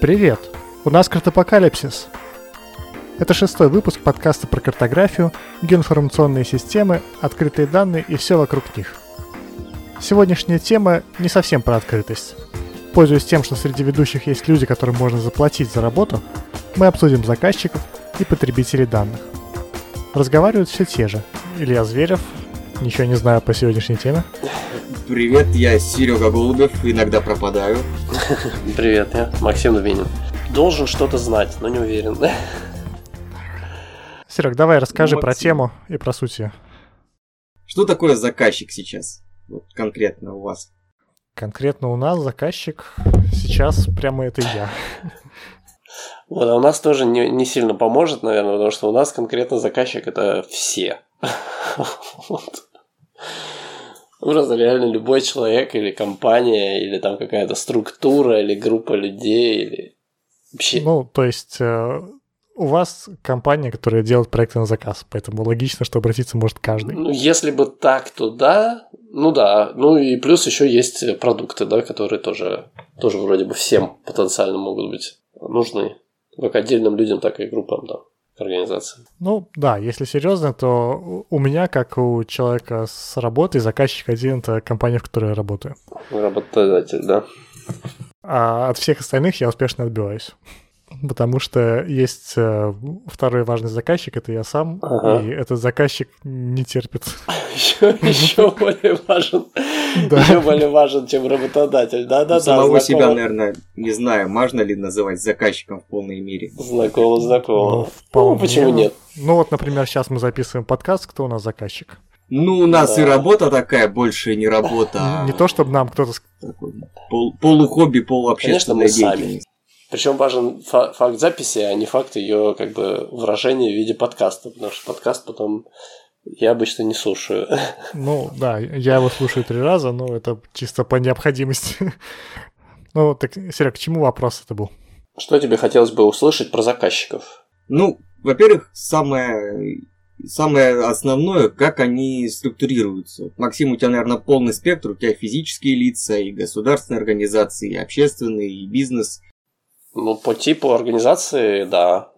Привет! У нас картапокалипсис. Это шестой выпуск подкаста про картографию, геоинформационные системы, открытые данные и все вокруг них. Сегодняшняя тема не совсем про открытость. Пользуясь тем, что среди ведущих есть люди, которым можно заплатить за работу, мы обсудим заказчиков и потребителей данных. Разговаривают все те же. Илья Зверев, ничего не знаю по сегодняшней теме. Привет, я Серега Голубев, иногда пропадаю. Привет, я Максим Дубинин. Должен что-то знать, но не уверен. Серег, давай расскажи Максим. про тему и про суть ее. Что такое заказчик сейчас? Вот конкретно у вас. Конкретно у нас заказчик сейчас прямо это я. Вот, а у нас тоже не, не сильно поможет, наверное, потому что у нас конкретно заказчик это все. Вот. Ну, просто реально любой человек или компания, или там какая-то структура, или группа людей, или вообще... Ну, то есть э, у вас компания, которая делает проекты на заказ, поэтому логично, что обратиться может каждый. Ну, если бы так, то да. Ну да. Ну и плюс еще есть продукты, да, которые тоже, тоже вроде бы всем потенциально могут быть нужны. Как отдельным людям, так и группам, да организации. Ну да, если серьезно, то у меня, как у человека с работы, заказчик один это компания, в которой я работаю. Работодатель, да. А от всех остальных я успешно отбиваюсь потому что есть э, второй важный заказчик, это я сам, ага. и этот заказчик не терпит. Еще, более важен, еще более важен, чем работодатель. Да, да, да. Самого себя, наверное, не знаю, можно ли называть заказчиком в полной мере. Знакомо, знакомо. Ну, ну почему нет? Ну вот, например, сейчас мы записываем подкаст, кто у нас заказчик? Ну, у нас да. и работа такая, больше не работа. А... Не то, чтобы нам кто-то... Пол, полухобби, полуобщественная деятельность. Причем важен фа- факт записи, а не факт ее как бы выражения в виде подкаста, потому что подкаст потом я обычно не слушаю. Ну да, я его слушаю три раза, но это чисто по необходимости. Ну так, Серег, к чему вопрос это был? Что тебе хотелось бы услышать про заказчиков? Ну, во-первых, самое самое основное, как они структурируются. Максим, у тебя, наверное, полный спектр, у тебя физические лица, и государственные организации, и общественные, и бизнес. Ну, по типу организации, да.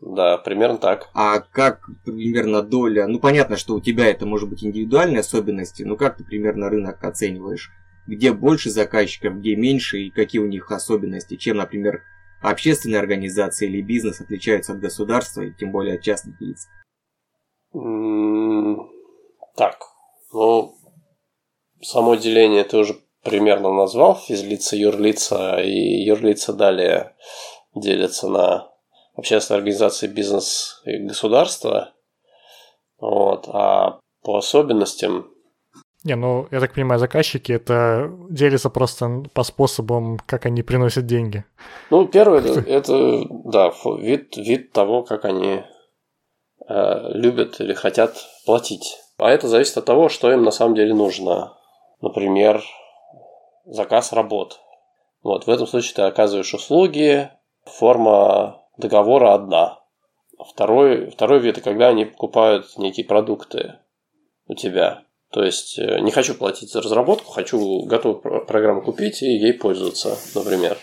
Да, примерно так. А как примерно доля? Ну, понятно, что у тебя это может быть индивидуальные особенности, но как ты примерно рынок оцениваешь? Где больше заказчиков, где меньше и какие у них особенности? Чем, например, общественные организации или бизнес отличаются от государства и тем более от частных лиц? Так, ну, само деление ты уже примерно назвал, физлица, юрлица, и юрлица далее делятся на общественные организации, бизнес и государство. Вот. А по особенностям не, ну, я так понимаю, заказчики это делятся просто по способам, как они приносят деньги. Ну, первое, это, это да, вид, вид того, как они э, любят или хотят платить. А это зависит от того, что им на самом деле нужно. Например, заказ работ. Вот, в этом случае ты оказываешь услуги, форма договора одна. Второй, второй вид – это когда они покупают некие продукты у тебя. То есть, э, не хочу платить за разработку, хочу готовую программу купить и ей пользоваться, например.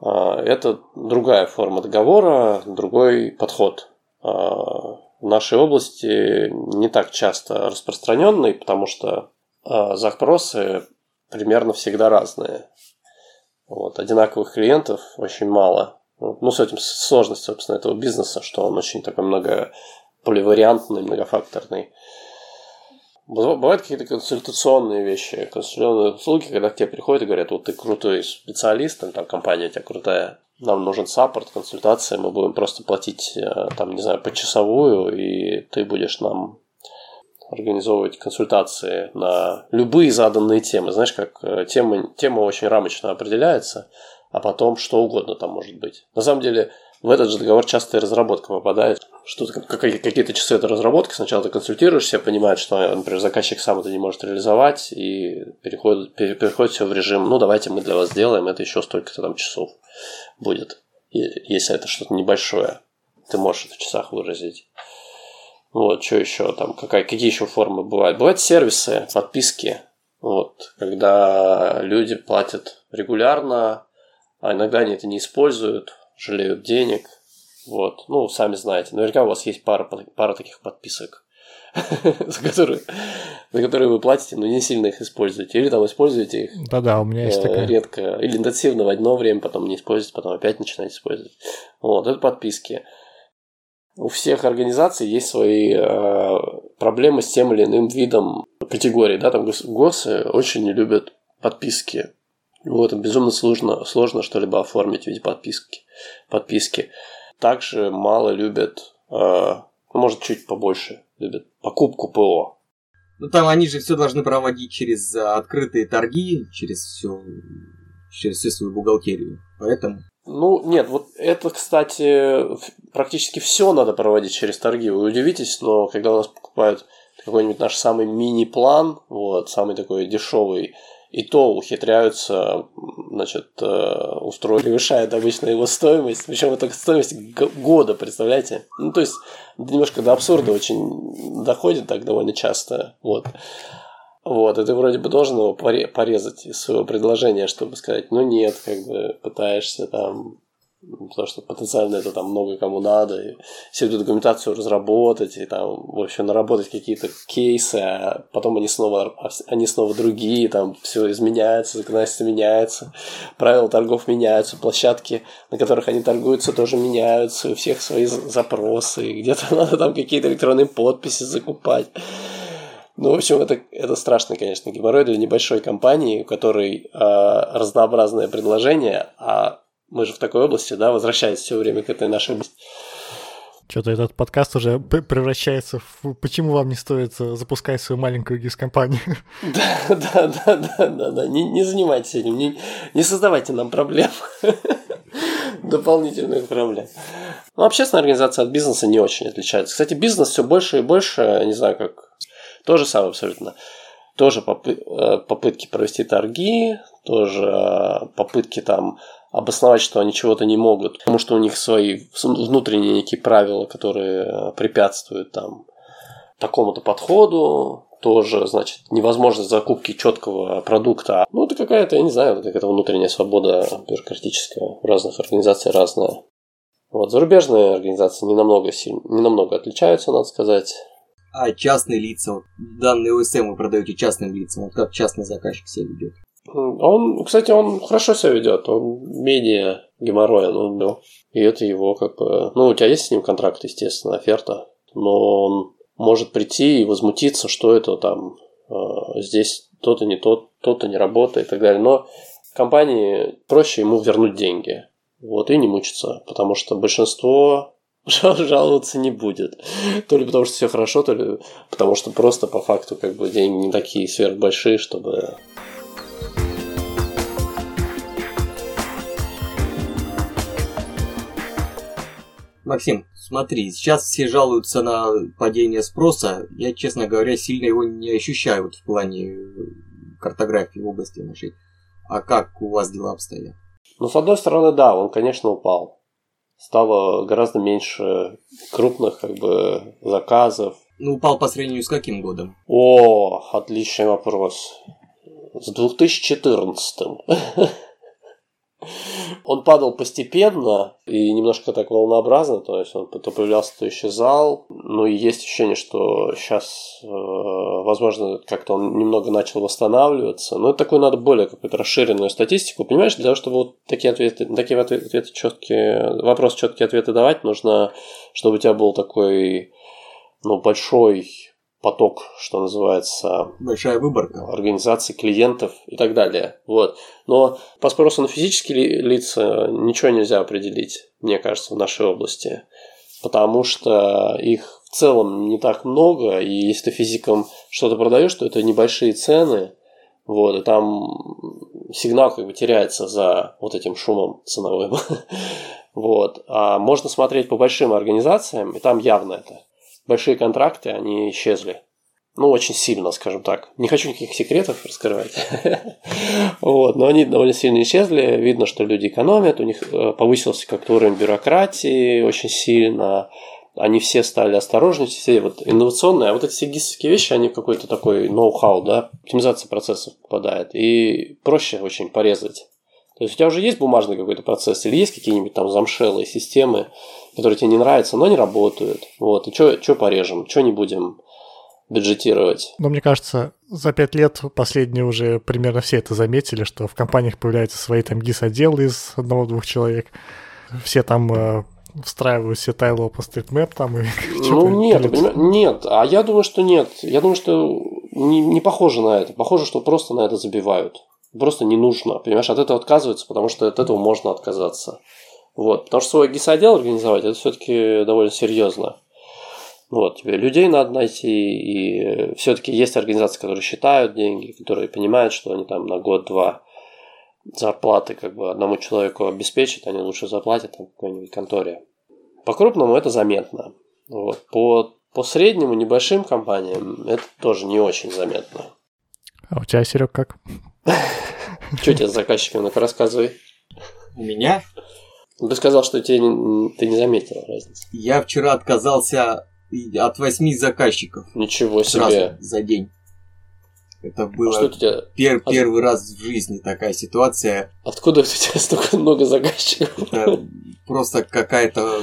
А, это другая форма договора, другой подход. А, в нашей области не так часто распространенный, потому что а, запросы примерно всегда разные. Вот, одинаковых клиентов очень мало. Ну, с этим сложность, собственно, этого бизнеса, что он очень такой много поливариантный, многофакторный. Бывают какие-то консультационные вещи, консультационные услуги, когда к тебе приходят и говорят, вот ты крутой специалист, там компания у тебя крутая, нам нужен саппорт, консультация, мы будем просто платить, э, там, не знаю, почасовую, и ты будешь нам организовывать консультации на любые заданные темы. Знаешь, как э, тема, тема очень рамочно определяется, а потом что угодно там может быть. На самом деле, в этот же договор часто и разработка попадает. Что какие-то часы это разработки. Сначала ты консультируешься, понимаешь, что, например, заказчик сам это не может реализовать, и переходит, переходит все в режим, ну, давайте мы для вас сделаем, это еще столько-то там часов будет. Если это что-то небольшое, ты можешь это в часах выразить. Вот, что еще там, какая, какие еще формы бывают? Бывают сервисы, подписки, вот, когда люди платят регулярно, а иногда они это не используют, жалеют денег. Вот. Ну, сами знаете. Наверняка у вас есть пара, пара таких подписок, за которые, за которые вы платите, но не сильно их используете. Или там используете их Да-да, у меня есть э, такая. редко. Или интенсивно в одно время, потом не используете, потом опять начинаете использовать. Вот, это подписки. У всех организаций есть свои э, проблемы с тем или иным видом категорий. Да? Там гос- ГОСы очень не любят подписки. Вот, безумно сложно, сложно что-либо оформить в виде подписки. подписки. Также мало любят, э, ну, может, чуть побольше любят покупку ПО. Ну там они же все должны проводить через а, открытые торги, через все, через всю свою бухгалтерию. Поэтому Ну, нет, вот это, кстати, практически все надо проводить через торги. Вы удивитесь, но когда у нас покупают какой-нибудь наш самый мини-план, вот, самый такой дешевый, и то ухитряются, значит, э, устроить, превышает обычно его стоимость, причем это стоимость года, представляете? Ну, то есть, немножко до абсурда очень доходит так довольно часто, вот. Вот, и ты вроде бы должен его поре- порезать из своего предложения, чтобы сказать, ну нет, как бы пытаешься там, ну, потому что потенциально это там много кому надо, и всю эту документацию разработать, и там, в общем, наработать какие-то кейсы, а потом они снова, они снова другие, там все изменяется, законодательство меняется, правила торгов меняются, площадки, на которых они торгуются, тоже меняются, у всех свои за- запросы, где-то надо там какие-то электронные подписи закупать. Ну, в общем, это, это страшно, конечно, геморрой для небольшой компании, у которой э, разнообразное предложение, а мы же в такой области, да, возвращаясь все время к этой нашей области. Что-то этот подкаст уже превращается в почему вам не стоит запускать свою маленькую гис-компанию. Да, да, да, да, да, да. Не, не занимайтесь этим, не, не создавайте нам проблем. Дополнительных проблем. Ну, общественная организация от бизнеса не очень отличается. Кстати, бизнес все больше и больше, не знаю, как то же самое абсолютно. Тоже э, попытки провести торги, тоже э, попытки там обосновать, что они чего-то не могут, потому что у них свои внутренние некие правила, которые э, препятствуют там такому-то подходу, тоже, значит, невозможность закупки четкого продукта. Ну, это какая-то, я не знаю, какая-то внутренняя свобода бюрократическая. В разных организациях разная. Вот, зарубежные организации не намного, сильно, не намного отличаются, надо сказать. А частные лица, вот данные ОСМ вы продаете частным лицам, вот как частный заказчик себя ведет? Он, кстати, он хорошо себя ведет, он менее геморроен, он, ну, и это его как бы... Ну, у тебя есть с ним контракт, естественно, оферта, но он может прийти и возмутиться, что это там э, здесь то-то не то, то-то не работает и так далее. Но компании проще ему вернуть деньги. Вот, и не мучиться, потому что большинство жаловаться не будет. То ли потому, что все хорошо, то ли потому, что просто по факту как бы деньги не такие сверхбольшие, чтобы Максим, смотри, сейчас все жалуются на падение спроса. Я, честно говоря, сильно его не ощущаю вот в плане э, картографии в области нашей. А как у вас дела обстоят? Ну, с одной стороны, да, он, конечно, упал. Стало гораздо меньше крупных как бы заказов. Ну, упал по сравнению с каким годом? О, отличный вопрос. С 2014 Он падал постепенно и немножко так волнообразно, то есть он то появлялся, то исчезал. Ну и есть ощущение, что сейчас, э, возможно, как-то он немного начал восстанавливаться. Но это такой надо более какую-то расширенную статистику. Понимаешь, для того, чтобы вот такие ответы, такие ответы четкие, вопрос четкие ответы давать, нужно, чтобы у тебя был такой ну, большой поток, что называется, Большая выборка. организаций, клиентов и так далее. Вот. Но по спросу на физические ли- лица ничего нельзя определить, мне кажется, в нашей области. Потому что их в целом не так много, и если ты физикам что-то продаешь, то это небольшие цены, вот, и там сигнал как бы теряется за вот этим шумом ценовым. Вот. А можно смотреть по большим организациям, и там явно это. Большие контракты, они исчезли. Ну, очень сильно, скажем так. Не хочу никаких секретов раскрывать. Вот, но они довольно сильно исчезли. Видно, что люди экономят, у них э, повысился как-то уровень бюрократии очень сильно. Они все стали осторожнее, все вот инновационные. А вот эти все гисовские вещи, они в какой-то такой ноу-хау, да, оптимизация процессов попадает. И проще очень порезать То есть у тебя уже есть бумажный какой-то процесс, или есть какие-нибудь там замшелые системы, которые тебе не нравятся, но не работают. Вот, и что порежем, что не будем бюджетировать. Но мне кажется, за пять лет последние уже примерно все это заметили, что в компаниях появляются свои там гис-отделы из одного-двух человек. Все там э, встраивают все тайлы OpenStreetMap там и Ну нет, нет, а я думаю, что нет. Я думаю, что не, не похоже на это. Похоже, что просто на это забивают. Просто не нужно. Понимаешь, от этого отказываются, потому что от этого можно отказаться. Вот. Потому что свой гис-отдел организовать, это все-таки довольно серьезно. Вот, тебе людей надо найти, и все-таки есть организации, которые считают деньги, которые понимают, что они там на год-два зарплаты как бы одному человеку обеспечат, они лучше заплатят там какой-нибудь конторе. По крупному это заметно. Вот. По, по среднему, небольшим компаниям это тоже не очень заметно. А у тебя, Серег, как? Что тебе с заказчиками? Ну-ка рассказывай. У меня? Ты сказал, что тебе ты не заметил разницы. Я вчера отказался от восьми заказчиков. Ничего себе. за день. Это было а тебя... пер- От... первый раз в жизни такая ситуация. Откуда у тебя столько много заказчиков? Это просто какая-то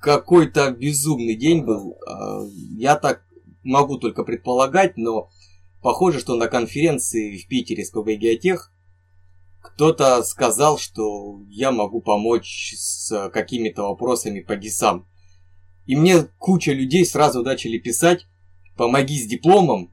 какой-то безумный день был. А, я так могу только предполагать, но похоже, что на конференции в Питере с ПБГеотех кто-то сказал, что я могу помочь с какими-то вопросами по ГИСам. И мне куча людей сразу начали писать, помоги с дипломом,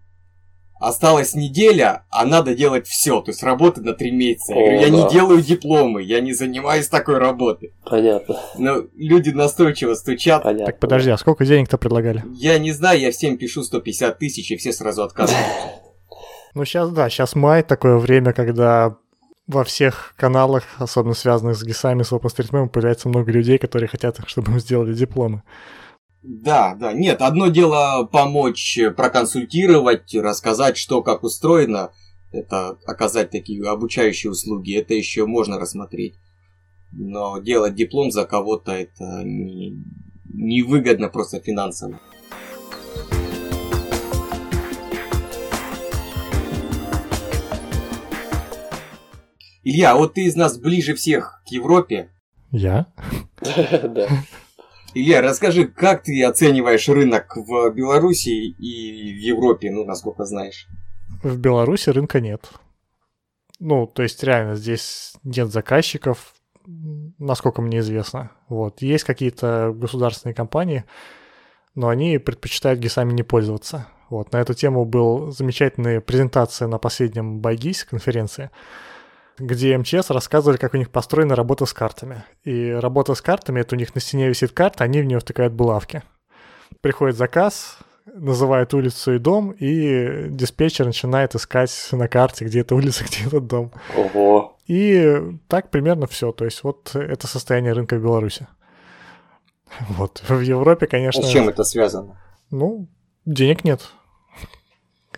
осталась неделя, а надо делать все, то есть работы на три месяца. Я, О, говорю, я да. не делаю дипломы, я не занимаюсь такой работой. Понятно. Но люди настойчиво стучат. Понятно. Так подожди, а сколько денег-то предлагали? Я не знаю, я всем пишу 150 тысяч, и все сразу отказываются. Ну сейчас, да, сейчас май, такое время, когда во всех каналах, особенно связанных с ГИСами, с OpenStreetMap, появляется много людей, которые хотят, чтобы им сделали дипломы. Да, да, нет, одно дело помочь проконсультировать, рассказать, что как устроено, это оказать такие обучающие услуги, это еще можно рассмотреть. Но делать диплом за кого-то это не, невыгодно просто финансово. Илья, вот ты из нас ближе всех к Европе. Я? Да. Илья, расскажи, как ты оцениваешь рынок в Беларуси и в Европе, ну, насколько знаешь? В Беларуси рынка нет. Ну, то есть реально здесь нет заказчиков, насколько мне известно. Вот. Есть какие-то государственные компании, но они предпочитают ГИСами не пользоваться. Вот. На эту тему был замечательная презентация на последнем Байгис конференции где МЧС рассказывали, как у них построена работа с картами. И работа с картами, это у них на стене висит карта, они в нее втыкают булавки. Приходит заказ, называет улицу и дом, и диспетчер начинает искать на карте, где эта улица, где этот дом. Ого. И так примерно все. То есть вот это состояние рынка в Беларуси. Вот. В Европе, конечно... А с чем это связано? Ну, денег нет.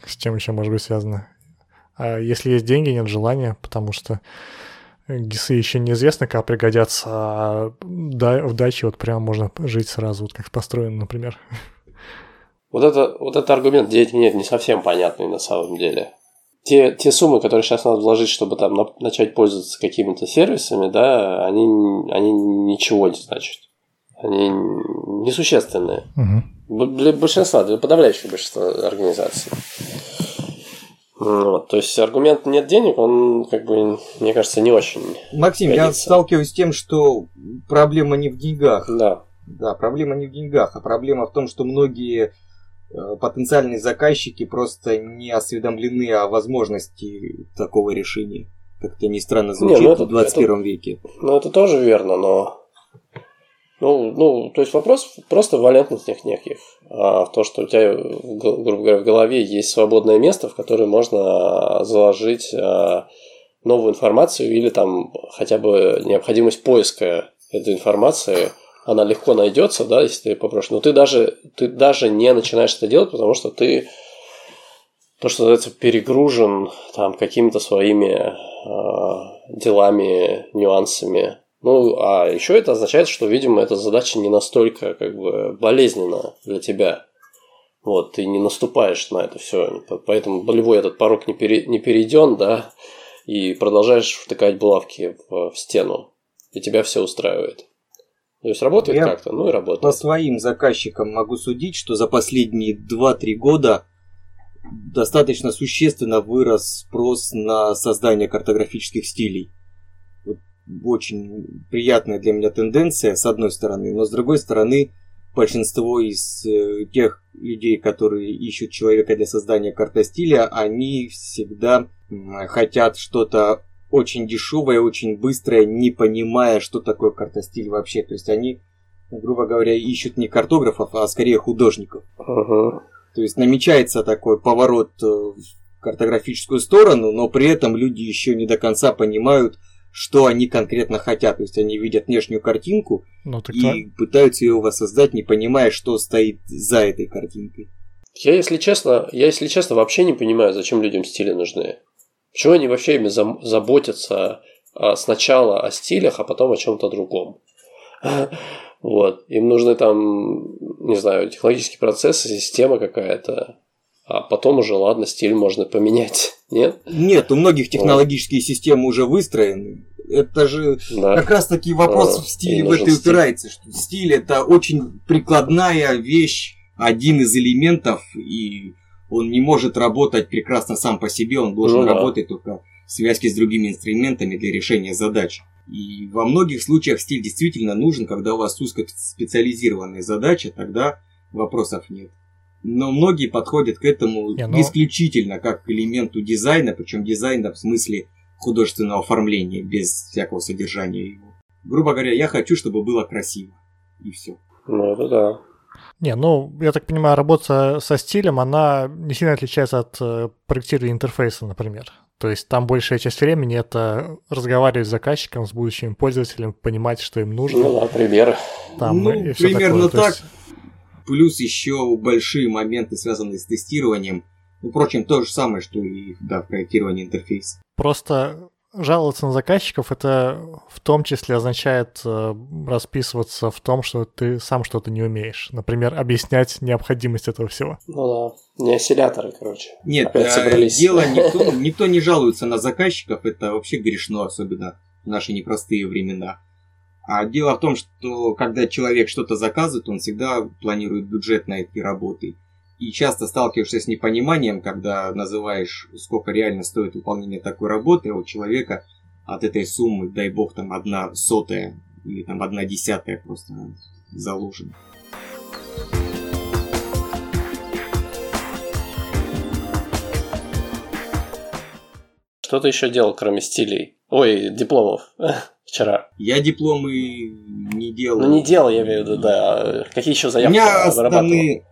С чем еще может быть связано? А если есть деньги, нет желания, потому что ГИСы еще неизвестно, как пригодятся, а в даче вот прям можно жить сразу, вот как построено, например. Вот это, вот этот аргумент денег нет, не совсем понятный на самом деле. Те, те суммы, которые сейчас надо вложить, чтобы там на, начать пользоваться какими-то сервисами, да, они, они ничего не значат. Они несущественные. Угу. Для большинства, для подавляющего большинства организаций. Вот, то есть аргумент нет денег, он, как бы, мне кажется, не очень. Максим, годится. я сталкиваюсь с тем, что проблема не в деньгах. Да. Да, проблема не в деньгах, а проблема в том, что многие э, потенциальные заказчики просто не осведомлены о возможности такого решения. Как-то не странно звучит не, ну это, в 21 это, веке. Ну, это тоже верно, но ну, ну, то есть вопрос просто в валентностях неких. А то, что у тебя, грубо говоря, в голове есть свободное место, в которое можно заложить а, новую информацию или там хотя бы необходимость поиска этой информации, она легко найдется, да, если ты попросишь. Но ты даже, ты даже не начинаешь это делать, потому что ты то, что называется, перегружен там какими-то своими э, делами, нюансами. Ну, а еще это означает, что, видимо, эта задача не настолько как бы болезненна для тебя. Вот, ты не наступаешь на это все. Поэтому болевой этот порог не, пере, не перейден, да, и продолжаешь втыкать булавки в, в стену, и тебя все устраивает. То есть работает Я как-то, ну и работает. По своим заказчикам могу судить, что за последние 2-3 года достаточно существенно вырос спрос на создание картографических стилей. Очень приятная для меня тенденция, с одной стороны, но с другой стороны, большинство из э, тех людей, которые ищут человека для создания картостиля, они всегда хотят что-то очень дешевое, очень быстрое, не понимая, что такое картостиль вообще. То есть они, грубо говоря, ищут не картографов, а скорее художников. Uh-huh. То есть намечается такой поворот э, в картографическую сторону, но при этом люди еще не до конца понимают, что они конкретно хотят. То есть они видят внешнюю картинку ну, и так. пытаются ее воссоздать, не понимая, что стоит за этой картинкой. Я, если честно, я, если честно, вообще не понимаю, зачем людям стили нужны. Почему они вообще ими заботятся а, сначала о стилях, а потом о чем-то другом? Вот. Им нужны там, не знаю, технологические процессы, система какая-то. А потом уже, ладно, стиль можно поменять. Нет? Нет, у многих технологические вот. системы уже выстроены. Это же да. как раз таки вопрос а, в стиле в этой стиль. упирается, что стиль это очень прикладная вещь, один из элементов, и он не может работать прекрасно сам по себе, он должен ну, работать да. только в связке с другими инструментами для решения задач. И во многих случаях стиль действительно нужен, когда у вас узкоспециализированная задача, тогда вопросов нет. Но многие подходят к этому Не, но... Ну исключительно как к элементу дизайна, причем дизайна в смысле художественного оформления, без всякого содержания его. Грубо говоря, я хочу, чтобы было красиво. И все. Ну, это да. Не, ну, я так понимаю, работа со стилем, она не сильно отличается от э, проектирования интерфейса, например. То есть там большая часть времени это разговаривать с заказчиком, с будущими пользователями, понимать, что им нужно. Ну да, примеры. Там, ну, и все примерно такое. так. Есть... Плюс еще большие моменты, связанные с тестированием. Ну, впрочем, то же самое, что и да, в проектировании интерфейса. Просто жаловаться на заказчиков это в том числе означает э, расписываться в том, что ты сам что-то не умеешь. Например, объяснять необходимость этого всего. Ну да, не осцилляторы, короче. Нет, Опять э, дело никто, никто не жалуется на заказчиков, это вообще грешно, особенно в наши непростые времена. А дело в том, что когда человек что-то заказывает, он всегда планирует бюджет на эти работы и часто сталкиваешься с непониманием, когда называешь, сколько реально стоит выполнение такой работы, а у человека от этой суммы, дай бог, там одна сотая или там одна десятая просто заложена. Что ты еще делал, кроме стилей? Ой, дипломов вчера. Я дипломы не делал. Ну не делал, я имею в виду, да. Какие еще заявки У меня основные,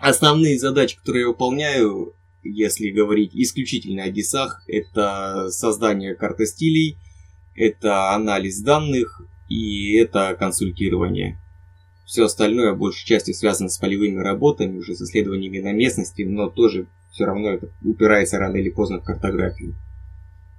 Основные задачи, которые я выполняю, если говорить исключительно о ДИСах, это создание карты стилей, это анализ данных и это консультирование. Все остальное большей частью связано с полевыми работами, уже с исследованиями на местности, но тоже все равно это упирается рано или поздно в картографию.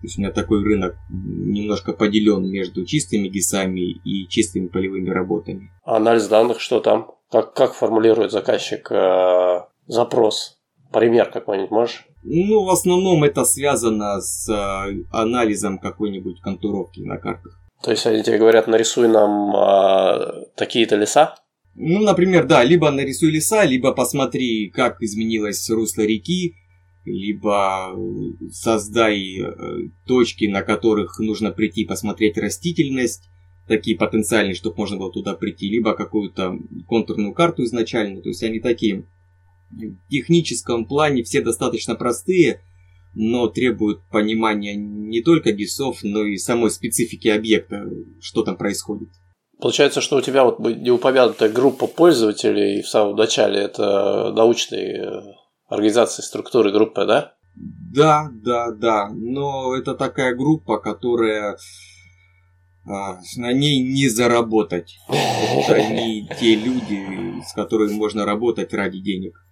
То есть у меня такой рынок немножко поделен между чистыми ГИСами и чистыми полевыми работами. анализ данных что там? Как, как формулирует заказчик э, запрос? Пример какой-нибудь можешь? Ну, в основном это связано с э, анализом какой-нибудь контуровки на картах. То есть они тебе говорят, нарисуй нам э, такие-то леса? Ну, например, да, либо нарисуй леса, либо посмотри, как изменилось русло реки, либо создай э, точки, на которых нужно прийти посмотреть растительность, такие потенциальные, чтобы можно было туда прийти, либо какую-то контурную карту изначально. То есть они такие в техническом плане все достаточно простые, но требуют понимания не только гисов, но и самой специфики объекта, что там происходит. Получается, что у тебя вот неупомянутая группа пользователей в самом начале это научные организации, структуры группы, да? Да, да, да. Но это такая группа, которая а, на ней не заработать. Это не те люди, с которыми можно работать ради денег.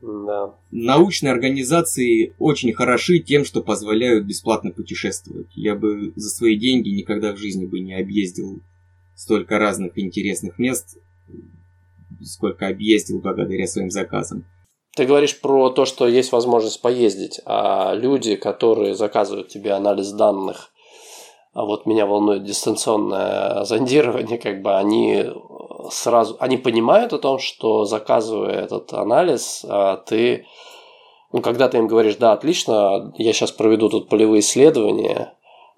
Да. Научные организации очень хороши тем, что позволяют бесплатно путешествовать. Я бы за свои деньги никогда в жизни бы не объездил столько разных интересных мест, сколько объездил благодаря своим заказам. Ты говоришь про то, что есть возможность поездить, а люди, которые заказывают тебе анализ данных, а вот меня волнует дистанционное зондирование, как бы они сразу, они понимают о том, что заказывая этот анализ, а ты, ну, когда ты им говоришь, да, отлично, я сейчас проведу тут полевые исследования,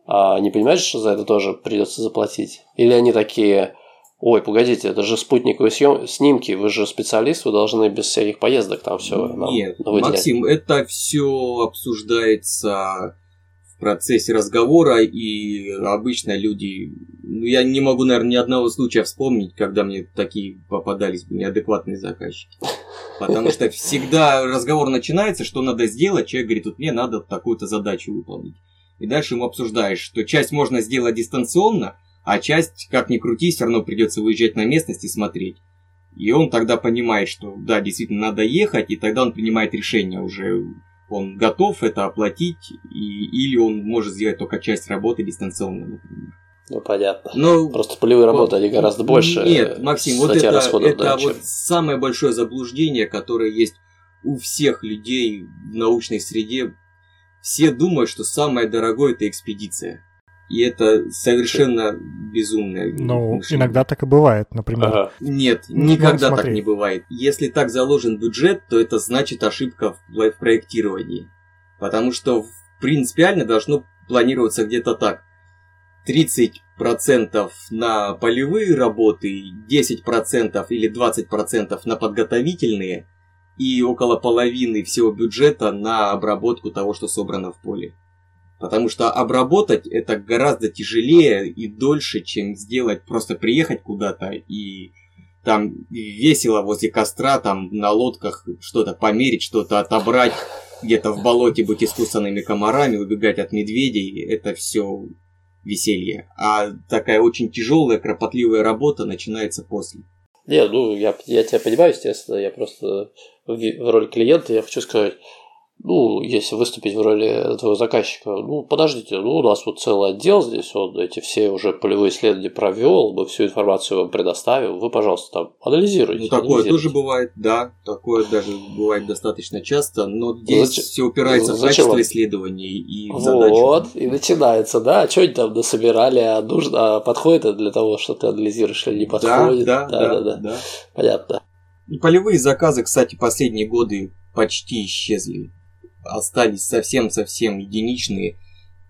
а не понимаешь, что за это тоже придется заплатить? Или они такие, ой, погодите, это же спутниковые съем... снимки, вы же специалист, вы должны без всяких поездок там все Нет, Максим, это все обсуждается в процессе разговора, и обычно люди... Ну, я не могу, наверное, ни одного случая вспомнить, когда мне такие попадались бы неадекватные заказчики. Потому что всегда разговор начинается, что надо сделать, человек говорит, вот мне надо такую-то задачу выполнить. И дальше ему обсуждаешь, что часть можно сделать дистанционно, а часть, как ни крути, все равно придется выезжать на местность и смотреть. И он тогда понимает, что да, действительно надо ехать, и тогда он принимает решение уже. Он готов это оплатить, и, или он может сделать только часть работы дистанционно, например. Ну, понятно. Но, Просто полевые работы, вот, они гораздо больше. Нет, Максим, вот это, это да, вот самое большое заблуждение, которое есть у всех людей в научной среде все думают, что самое дорогое это экспедиция. И это совершенно безумное. Ну, иногда так и бывает, например. Ага. Нет, никогда ну, так не бывает. Если так заложен бюджет, то это значит ошибка в проектировании. Потому что принципиально должно планироваться где-то так. 30% на полевые работы, 10% или 20% на подготовительные, и около половины всего бюджета на обработку того, что собрано в поле. Потому что обработать это гораздо тяжелее и дольше, чем сделать, просто приехать куда-то и там весело возле костра, там на лодках что-то померить, что-то отобрать, где-то в болоте быть искусственными комарами, убегать от медведей, это все веселье. А такая очень тяжелая, кропотливая работа начинается после. Не, ну я, я тебя понимаю, естественно, я просто в, в роли клиента я хочу сказать, ну, если выступить в роли этого заказчика, ну, подождите, ну, у нас вот целый отдел здесь, вот эти все уже полевые исследования провел, бы всю информацию вам предоставил, вы, пожалуйста, там анализируйте. Ну, такое анализируйте. тоже бывает, да, такое даже бывает достаточно часто, но здесь Зач... все упирается Зачем? в качество исследований и в задачу. Вот, и начинается, да, а что они там дособирали, а нужно, а подходит это для того, что ты анализируешь или не подходит? Да, да, да, да, да. да. понятно. И полевые заказы, кстати, последние годы почти исчезли остались совсем-совсем единичные,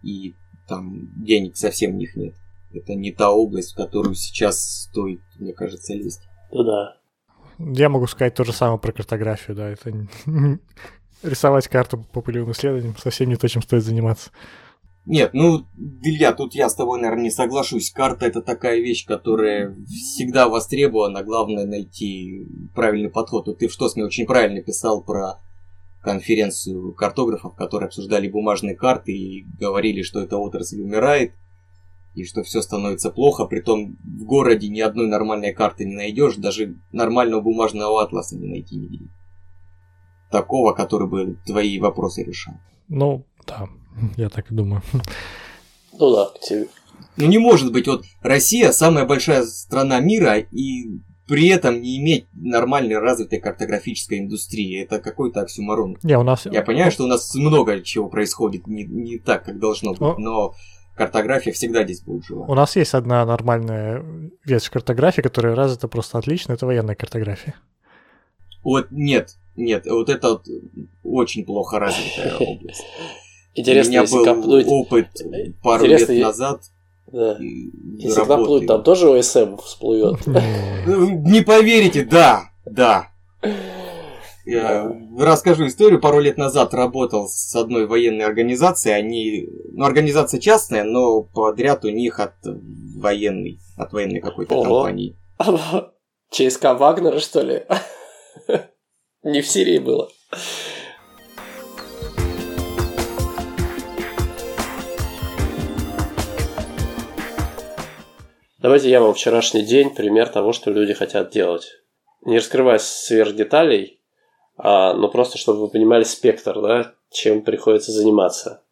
и там денег совсем у них нет. Это не та область, в которую сейчас стоит, мне кажется, лезть. Ну да. Я могу сказать то же самое про картографию, да, это рисовать карту по полевым исследованиям совсем не то, чем стоит заниматься. Нет, ну, Илья, тут я с тобой, наверное, не соглашусь. Карта это такая вещь, которая всегда востребована. Главное найти правильный подход. Вот ты в что мне очень правильно писал про конференцию картографов, которые обсуждали бумажные карты и говорили, что эта отрасль умирает, и что все становится плохо, притом в городе ни одной нормальной карты не найдешь, даже нормального бумажного атласа не найти нигде. Такого, который бы твои вопросы решал. Ну, да, я так и думаю. Ну да, ну не может быть, вот Россия самая большая страна мира, и при этом не иметь нормальной развитой картографической индустрии. Это какой-то оксюмарон. Не, у нас... Я понимаю, что у нас много чего происходит не, не так, как должно быть, но картография всегда здесь будет жива. У нас есть одна нормальная ветвь картографии, которая развита просто отлично, это военная картография. Вот нет, нет, вот это вот очень плохо развитая область. Интересно, У меня был копнуть... опыт пару Интересно, лет назад. Да. Если копнуть, там тоже ОСМ всплывет. Не поверите, да, да. Я расскажу историю. Пару лет назад работал с одной военной организацией. Они, ну, организация частная, но подряд у них от военной, от военной какой-то Ого. компании. ЧСК Вагнера, что ли? Не в Сирии было. Давайте я вам вчерашний день пример того, что люди хотят делать. Не раскрывая сверх деталей, а, но просто чтобы вы понимали спектр, да, чем приходится заниматься.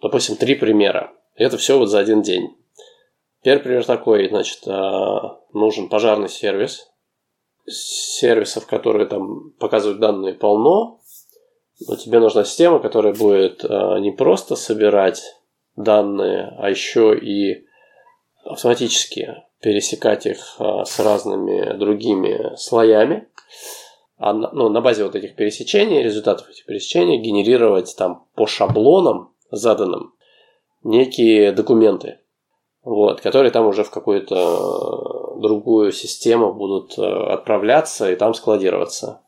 Допустим, три примера. Это все вот за один день. Первый пример такой, значит, а, нужен пожарный сервис. сервисов, которые там показывают данные, полно. Но тебе нужна система, которая будет а, не просто собирать данные, а еще и автоматически пересекать их а, с разными другими слоями. А на, ну, на базе вот этих пересечений, результатов этих пересечений, генерировать там по шаблонам заданным некие документы, вот, которые там уже в какую-то другую систему будут э, отправляться и там складироваться.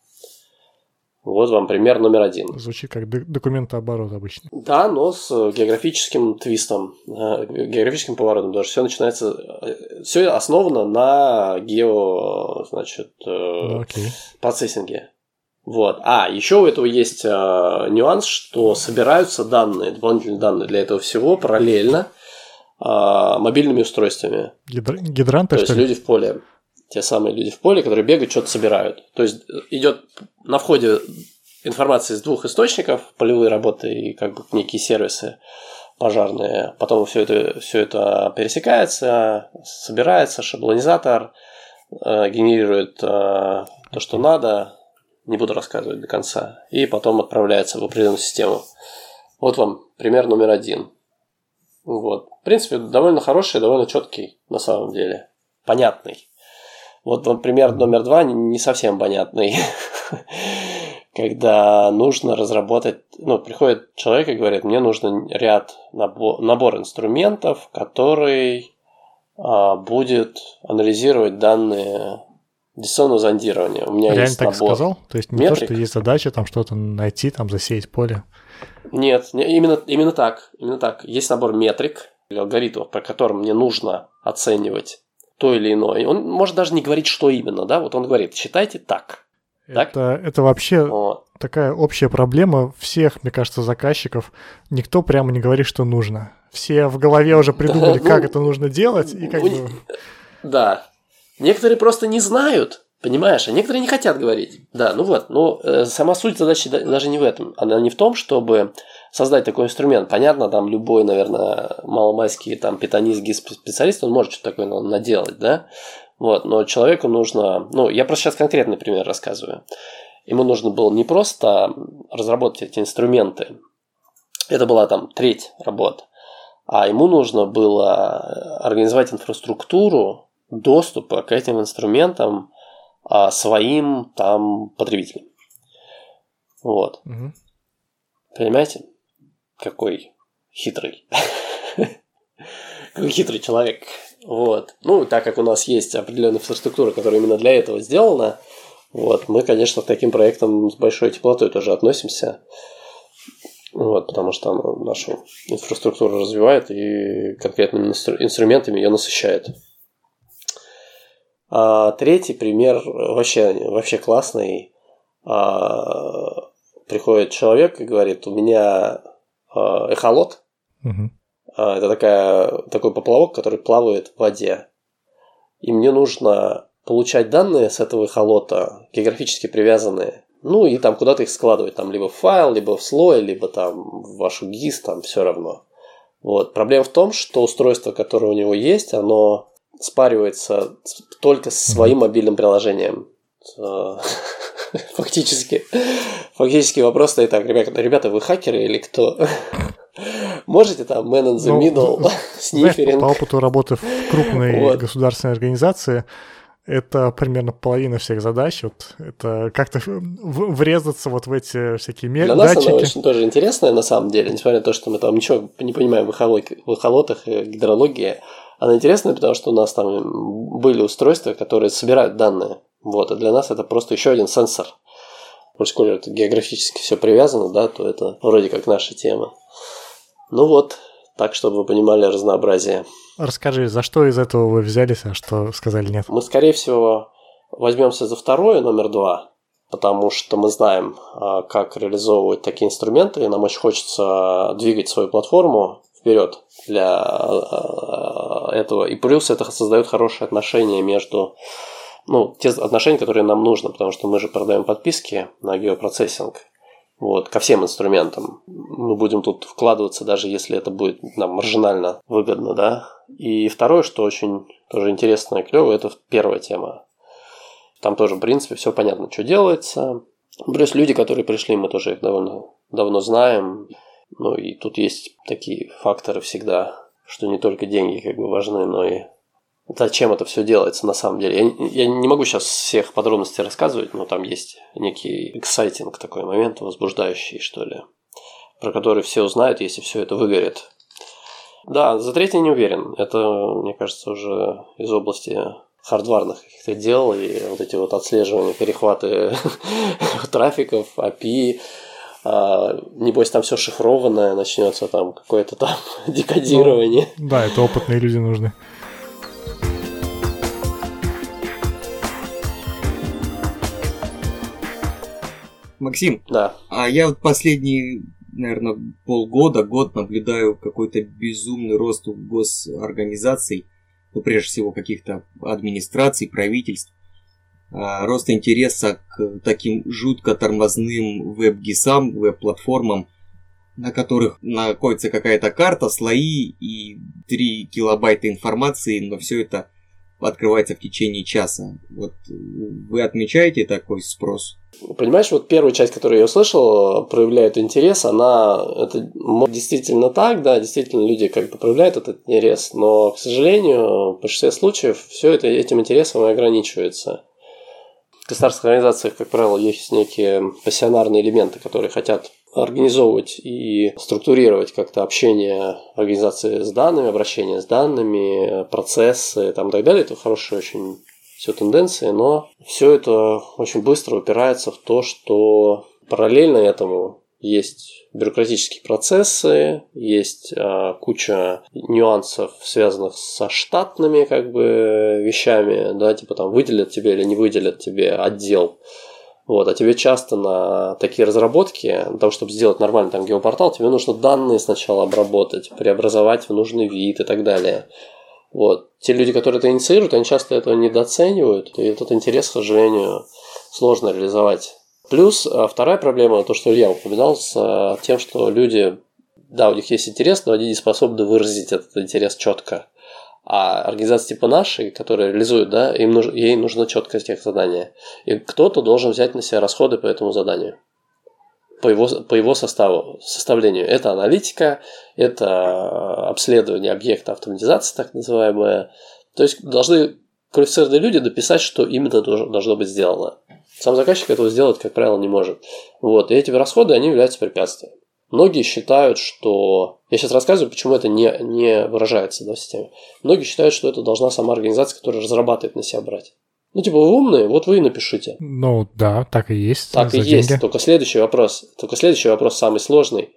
Вот вам пример номер один. Звучит как документооборот обычно. Да, но с географическим твистом, э, географическим поворотом даже. Все начинается... Э, Все основано на гео, значит, okay. Ну, процессинге. Вот. А, еще у этого есть э, нюанс, что собираются данные, дополнительные данные для этого всего параллельно э, мобильными устройствами. Гидр... Гидранты, То есть люди в поле те самые люди в поле, которые бегают, что-то собирают. То есть идет на входе информация из двух источников, полевые работы и как бы некие сервисы пожарные. Потом все это, все это пересекается, собирается, шаблонизатор э, генерирует э, то, что надо, не буду рассказывать до конца, и потом отправляется в определенную систему. Вот вам пример номер один. Вот. В принципе, довольно хороший, довольно четкий на самом деле. Понятный. Вот вам пример номер два не совсем понятный. Когда нужно разработать, ну, приходит человек и говорит, мне нужно ряд, набор, набор инструментов, который а, будет анализировать данные дистанционного зондирования. У меня Реально есть так набор сказал? То есть не метрик. то, что есть задача там что-то найти, там засеять поле? Нет, именно, именно так. Именно так. Есть набор метрик, алгоритмов, по которым мне нужно оценивать то или иное. Он может даже не говорить, что именно, да, вот он говорит, считайте так. Так? Это, это вообще вот. такая общая проблема всех, мне кажется, заказчиков. Никто прямо не говорит, что нужно. Все в голове уже придумали, как это нужно делать, и как бы... Да. Некоторые просто не знают, понимаешь, а некоторые не хотят говорить. Да, ну вот, но э, сама суть задачи даже не в этом. Она не в том, чтобы создать такой инструмент. Понятно, там любой, наверное, маломайский там питанист, специалист, он может что-то такое наделать, да? Вот, но человеку нужно... Ну, я просто сейчас конкретный пример рассказываю. Ему нужно было не просто разработать эти инструменты, это была там треть работ, а ему нужно было организовать инфраструктуру доступа к этим инструментам а, своим там потребителям. Вот. Угу. Понимаете? Какой хитрый. Какой хитрый человек. Вот. Ну, так как у нас есть определенная инфраструктура, которая именно для этого сделана, вот, мы, конечно, к таким проектам с большой теплотой тоже относимся. Вот, потому что она нашу инфраструктуру развивает и конкретными инстру- инструментами ее насыщает. А третий пример вообще, вообще классный. А, приходит человек и говорит, у меня эхолот. Угу. Это такая, такой поплавок, который плавает в воде. И мне нужно получать данные с этого эхолота, географически привязанные. Ну и там куда-то их складывать, там либо в файл, либо в слой, либо там в вашу GIS, там все равно. Вот. Проблема в том, что устройство, которое у него есть, оно спаривается только с своим мобильным приложением. Фактически. Фактически вопрос стоит так, ребята, ребята, вы хакеры или кто? Можете там man in the ну, middle, сниферинг? По опыту работы в крупной вот. государственной организации, это примерно половина всех задач. Вот это как-то врезаться вот в эти всякие меры. Для нас датчики. она очень тоже интересная на самом деле, несмотря на то, что мы там ничего не понимаем в, в эхолотах и гидрологии. Она интересная, потому что у нас там были устройства, которые собирают данные. Вот, а для нас это просто еще один сенсор. Поскольку это географически все привязано, да, то это вроде как наша тема. Ну вот, так, чтобы вы понимали разнообразие. Расскажи, за что из этого вы взялись, а что сказали нет? Мы, скорее всего, возьмемся за второе, номер два, потому что мы знаем, а, как реализовывать такие инструменты, и нам очень хочется двигать свою платформу вперед для а, этого. И плюс это создает хорошие отношения между ну, те отношения, которые нам нужно, потому что мы же продаем подписки на геопроцессинг. Вот, ко всем инструментам. Мы будем тут вкладываться, даже если это будет нам маржинально выгодно, да. И второе, что очень тоже интересно и клево, это первая тема. Там тоже, в принципе, все понятно, что делается. Плюс люди, которые пришли, мы тоже их довольно давно знаем. Ну и тут есть такие факторы всегда, что не только деньги как бы важны, но и зачем это все делается на самом деле. Я, я не могу сейчас всех подробностей рассказывать, но там есть некий эксайтинг такой момент, возбуждающий, что ли, про который все узнают, если все это выгорит. Да, за третий не уверен. Это, мне кажется, уже из области хардварных каких-то дел и вот эти вот отслеживания, перехваты трафиков, API, а, небось там все шифрованное, начнется там какое-то там декодирование. Ну, да, это опытные люди нужны. Максим, да. а я вот последние, наверное, полгода, год наблюдаю какой-то безумный рост госорганизаций, ну, прежде всего, каких-то администраций, правительств, а, рост интереса к таким жутко тормозным веб-гисам, веб-платформам, на которых находится какая-то карта, слои и 3 килобайта информации, но все это открывается в течение часа. Вот вы отмечаете такой спрос? Понимаешь, вот первую часть, которую я услышал, проявляет интерес, она это действительно так, да, действительно люди как бы проявляют этот интерес, но, к сожалению, в большинстве случаев все это этим интересом и ограничивается. В государственных организациях, как правило, есть некие пассионарные элементы, которые хотят организовывать и структурировать как-то общение организации с данными, обращение с данными, процессы там, и так далее. Это хорошие очень все тенденции, но все это очень быстро упирается в то, что параллельно этому есть бюрократические процессы, есть а, куча нюансов, связанных со штатными как бы вещами, да, типа там выделят тебе или не выделят тебе отдел вот, а тебе часто на такие разработки, для того, чтобы сделать нормальный там геопортал, тебе нужно данные сначала обработать, преобразовать в нужный вид и так далее. Вот. Те люди, которые это инициируют, они часто этого недооценивают, и этот интерес, к сожалению, сложно реализовать. Плюс а, вторая проблема, то, что Илья упоминал, с а, тем, что люди, да, у них есть интерес, но они не способны выразить этот интерес четко. А организации типа нашей, которые реализуют, да, им нужно, ей нужна четкость их задания. И кто-то должен взять на себя расходы по этому заданию. По его, по его составу, составлению. Это аналитика, это обследование объекта автоматизации, так называемое. То есть должны квалифицированные люди дописать, что именно должно быть сделано. Сам заказчик этого сделать, как правило, не может. Вот. И эти расходы, они являются препятствием. Многие считают, что... Я сейчас рассказываю, почему это не, не выражается да, в системе. Многие считают, что это должна сама организация, которая разрабатывает на себя брать. Ну, типа, вы умные, вот вы и напишите. Ну, да, так и есть. Так и деньги. есть. Только следующий вопрос. Только следующий вопрос самый сложный.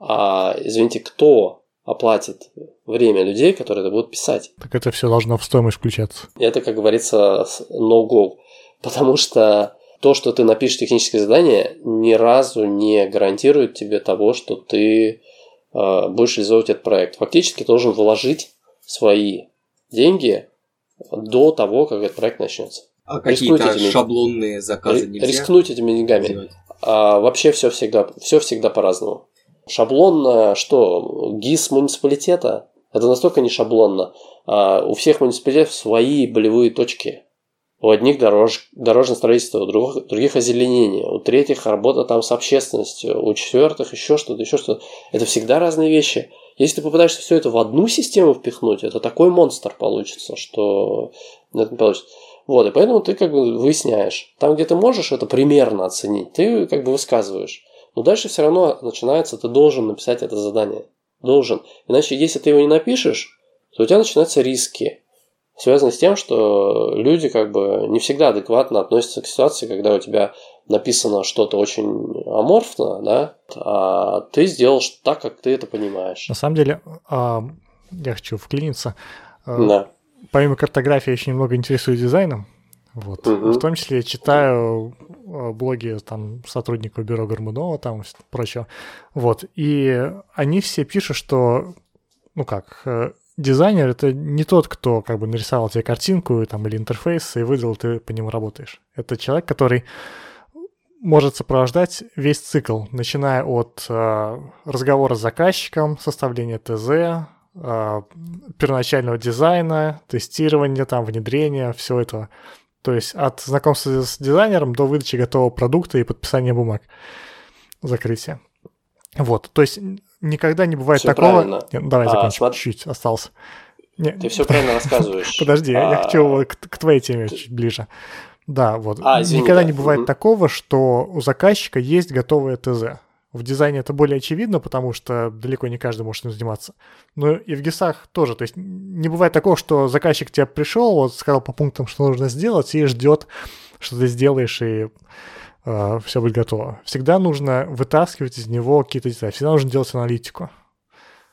А, извините, кто оплатит время людей, которые это будут писать? Так это все должно в стоимость включаться. Это, как говорится, no-go. Потому что то, что ты напишешь техническое задание, ни разу не гарантирует тебе того, что ты э, будешь реализовывать этот проект. Фактически ты должен вложить свои деньги до того, как этот проект начнется. А какие-то этими, шаблонные заказы нельзя Рискнуть этими деньгами. А, вообще все всегда, все всегда по-разному. Шаблонно что? ГИС муниципалитета? Это настолько не шаблонно. А, у всех муниципалитетов свои болевые точки. У одних дорож, дорожное строительство, у других, других озеленение, у третьих работа там с общественностью, у четвертых еще что-то, еще что-то. Это всегда разные вещи. Если ты попытаешься все это в одну систему впихнуть, это такой монстр получится, что это не получится. Вот, и поэтому ты как бы выясняешь. Там, где ты можешь это примерно оценить, ты как бы высказываешь. Но дальше все равно начинается, ты должен написать это задание. Должен. Иначе, если ты его не напишешь, то у тебя начинаются риски связано с тем, что люди как бы не всегда адекватно относятся к ситуации, когда у тебя написано что-то очень аморфно, да, а ты сделал так, как ты это понимаешь. На самом деле, а, я хочу вклиниться. А, да. Помимо картографии, я очень немного интересуюсь дизайном. Вот. Угу. В том числе я читаю а, блоги там сотрудников бюро Гармунова, там и прочего. Вот. И они все пишут, что, ну как, э, дизайнер это не тот, кто как бы нарисовал тебе картинку там, или интерфейс и выдал, ты по нему работаешь. Это человек, который может сопровождать весь цикл, начиная от э, разговора с заказчиком, составления ТЗ, э, первоначального дизайна, тестирования, там, внедрения, все это То есть от знакомства с дизайнером до выдачи готового продукта и подписания бумаг. Закрытие. Вот, то есть никогда не бывает Всё такого... правильно. Нет, давай А, закончим, смотри- чуть-чуть остался. Не, Ты все правильно рассказываешь. Подожди, я А, хочу к, к твоей теме чуть ближе. Да, вот. А, извини, Никогда да. не бывает Мгм. такого, что у заказчика есть готовое ТЗ. В дизайне это более очевидно, потому что далеко не каждый может им заниматься. Но и в ГИСах тоже. То есть не бывает такого, что заказчик тебе пришел, вот сказал по пунктам, что нужно сделать, и ждет, что ты сделаешь, и все будет готово. Всегда нужно вытаскивать из него какие-то детали. Всегда нужно делать аналитику.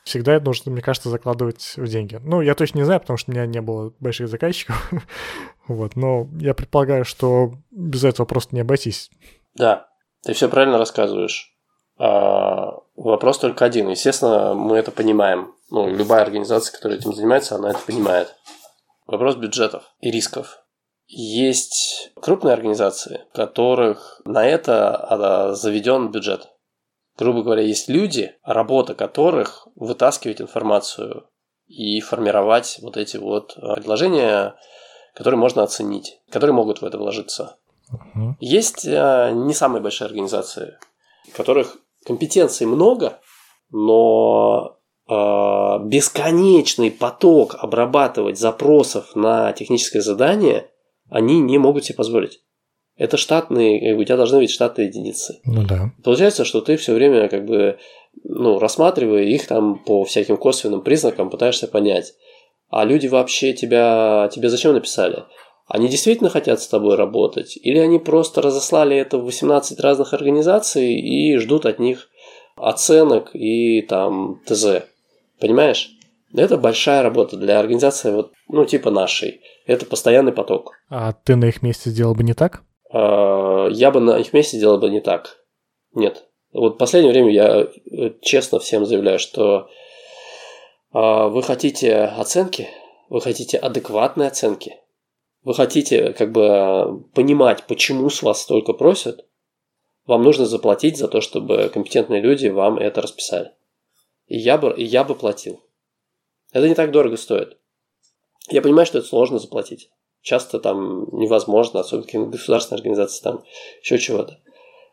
Всегда это нужно, мне кажется, закладывать в деньги. Ну, я точно не знаю, потому что у меня не было больших заказчиков. вот, но я предполагаю, что без этого просто не обойтись. Да, ты все правильно рассказываешь. А, вопрос только один. Естественно, мы это понимаем. Ну, любая организация, которая этим занимается, она это понимает. Вопрос бюджетов и рисков. Есть крупные организации, у которых на это а, заведен бюджет. Грубо говоря, есть люди, работа которых вытаскивать информацию и формировать вот эти вот а, предложения, которые можно оценить, которые могут в это вложиться. Мгм. Есть э, не самые большие организации, в которых компетенций много, но бесконечный поток обрабатывать запросов на техническое задание они не могут себе позволить. Это штатные, как бы, у тебя должны быть штатные единицы. Ну да. Получается, что ты все время как бы ну, рассматривая их там по всяким косвенным признакам, пытаешься понять. А люди вообще тебя, тебе зачем написали? Они действительно хотят с тобой работать? Или они просто разослали это в 18 разных организаций и ждут от них оценок и там ТЗ? Понимаешь? Это большая работа для организации, вот, ну, типа нашей. Это постоянный поток. А ты на их месте сделал бы не так? А, Я бы на их месте делал бы не так. Нет. Вот в последнее время я э, честно всем заявляю, что а, вы хотите оценки, вы хотите адекватные оценки, вы хотите как бы понимать, почему с вас столько просят, вам нужно заплатить за то, чтобы компетентные люди вам это расписали. И я бы, и я бы платил. Это не так дорого стоит. Я понимаю, что это сложно заплатить. Часто там невозможно, особенно какие-нибудь государственные организации, там еще чего-то.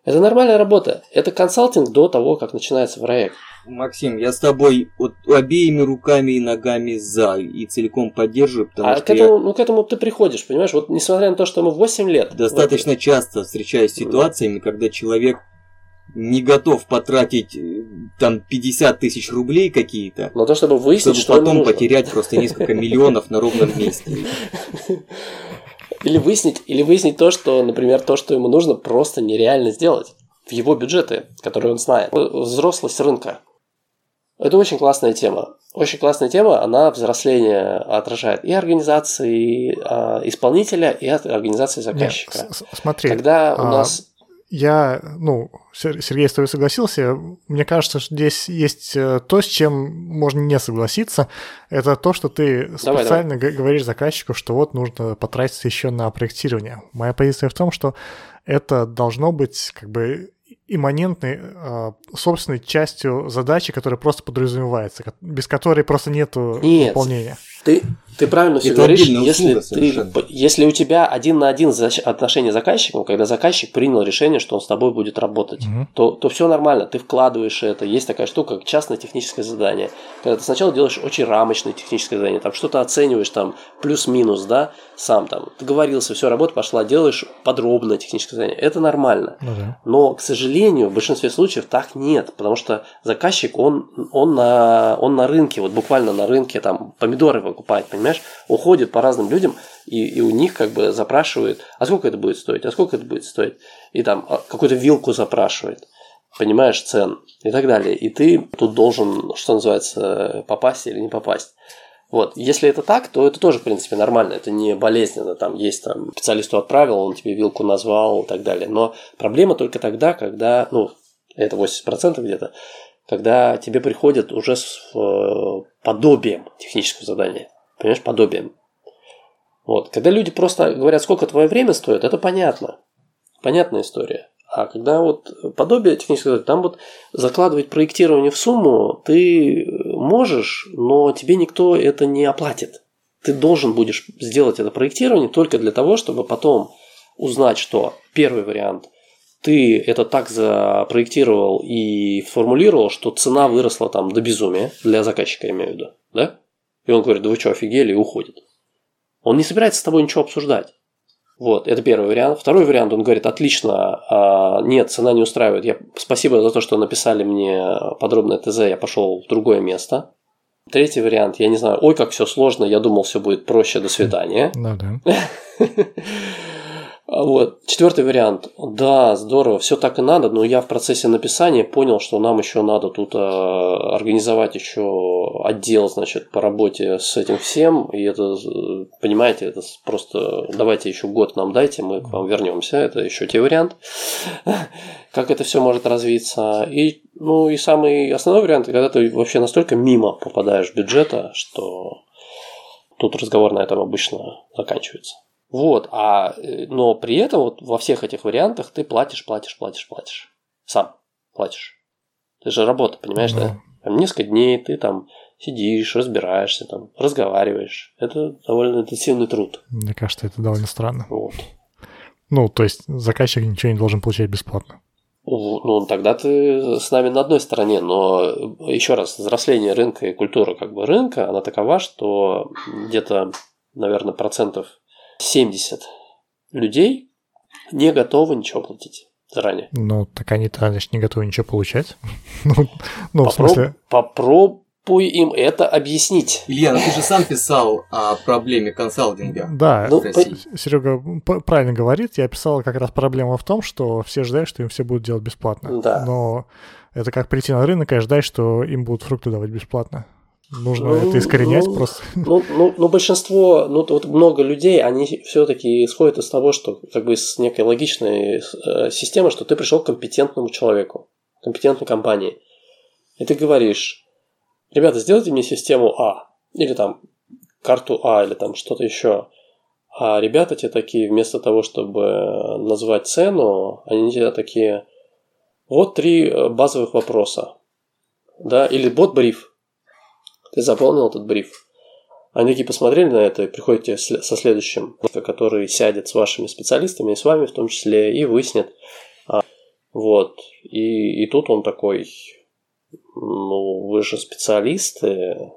Это нормальная работа. Это консалтинг до того, как начинается проект. Максим, я с тобой вот обеими руками и ногами за и целиком поддерживаю, потому а что к этому, ну, к этому ты приходишь, понимаешь? Вот несмотря на то, что мы 8 лет... я достаточно часто встречаюсь с ситуациями, когда человек не готов потратить э, там 50 тысяч рублей какие-то, Но то, чтобы выяснить, чтобы что ему потом нужно. потерять просто несколько миллионов на ровном месте. Или выяснить, или выяснить то, что, например, то, что ему нужно, просто нереально сделать в его бюджеты, которые он знает. Взрослость рынка. Это очень классная тема. Очень классная тема, она взросление отражает и организации а, исполнителя, и от организации Нет, заказчика. с- смотри, Когда у а, нас... я, ну, Сер- Сергей с тобой согласился. Мне кажется, что здесь есть э, то, с чем можно не согласиться. Это то, что ты Давай, специально г- говоришь заказчику, что вот нужно потратиться еще на проектирование. Моя позиция в том, что это должно быть как бы имманентной, э, собственной частью задачи, которая просто подразумевается, без которой просто нету Нет. выполнения. Ты, ты правильно все Это говоришь, если, ты, совершенно. если у тебя один на один отношение с заказчиком, когда заказчик принял решение, что он с тобой будет работать, Мгм. то, то все нормально, ты вкладываешь это. Есть такая штука, как частное техническое задание. Когда ты сначала делаешь очень рамочное техническое задание, там что-то оцениваешь там плюс-минус, да, сам там договорился, все, работа пошла, делаешь подробное техническое задание. Это нормально. Ну да. Но, к сожалению, в большинстве случаев так нет, потому что заказчик, он, он, на, он на рынке, вот буквально на рынке там помидоры выкупает, понимаешь? Он ходит по разным людям, и, и у них как бы запрашивает, а сколько это будет стоить, а сколько это будет стоить, и там а, какую-то вилку запрашивает, понимаешь, цен и так далее. И ты тут должен, что называется, попасть или не попасть. Вот, если это так, то это тоже, в принципе, нормально, это не болезненно, там есть там специалисту отправил, он тебе вилку назвал и так далее. Но проблема только тогда, когда, ну, это 80% где-то, когда тебе приходят уже с э, подобием технического задания. Понимаешь, подобием. Вот. Когда люди просто говорят, сколько твое время стоит, это понятно. Понятная история. А когда вот подобие технического там вот закладывать проектирование в сумму ты можешь, но тебе никто это не оплатит. ты должен будешь сделать это проектирование только для того, чтобы потом узнать, что первый вариант ты это так запроектировал и формулировал, что цена выросла там до безумия для заказчика, я имею в виду, да? И он говорит, да вы что, офигели, и уходит. Он не собирается с тобой ничего обсуждать. Вот, это первый вариант. Второй вариант, он говорит, отлично, а, нет, цена не устраивает. Я, спасибо за то, что написали мне подробное ТЗ, я пошел в другое место. Третий вариант, я не знаю, ой, как все сложно, я думал, все будет проще, до свидания. Ну да. А вот. Четвертый вариант. Да, здорово, все так и надо, но я в процессе написания понял, что нам еще надо тут э, организовать еще отдел, значит, по работе с этим всем. И это, понимаете, это просто давайте еще год нам дайте, мы к вам вернемся. Это еще те вариант. Как это все может развиться. И, ну, и самый основной вариант, когда ты вообще настолько мимо попадаешь бюджета, что тут разговор на этом обычно заканчивается. Вот, а, э, но при этом вот во всех этих вариантах ты платишь, платишь, платишь, платишь. Сам платишь. Это же работа, понимаешь, да? да? Там несколько дней ты там сидишь, разбираешься, там, разговариваешь. Это довольно интенсивный труд. Мне кажется, это довольно странно. Вот. Ну, то есть заказчик ничего не должен получать бесплатно. Ну, тогда ты с нами на одной стороне, но еще раз, взросление рынка и культура как бы рынка, она такова, что где-то, наверное, процентов 70 людей не готовы ничего платить заранее. Ну, так они-то, значит, не готовы ничего получать. ну, ну Попроб... в смысле... Попробуй им это объяснить. Илья, ну ты же сам писал о проблеме консалтинга. Да, ну, по... Серега правильно говорит. Я писал как раз проблема в том, что все ждают, что им все будут делать бесплатно. Да. Но это как прийти на рынок и ждать, что им будут фрукты давать бесплатно. Нужно ну, это искоренять ну, просто. Ну, ну, ну, большинство, ну, вот много людей, они все-таки исходят из того, что как бы из некой логичной э, системы, что ты пришел к компетентному человеку, компетентной компании. И ты говоришь, ребята, сделайте мне систему А, или там карту А, или там что-то еще. А ребята те такие, вместо того, чтобы назвать цену, они тебе такие, вот три э, базовых вопроса. Да, или бот-бриф ты заполнил этот бриф. Они такие посмотрели на это и приходите со следующим, который сядет с вашими специалистами и с вами в том числе и выяснит. А, вот. И, и тут он такой, ну, вы же специалисты,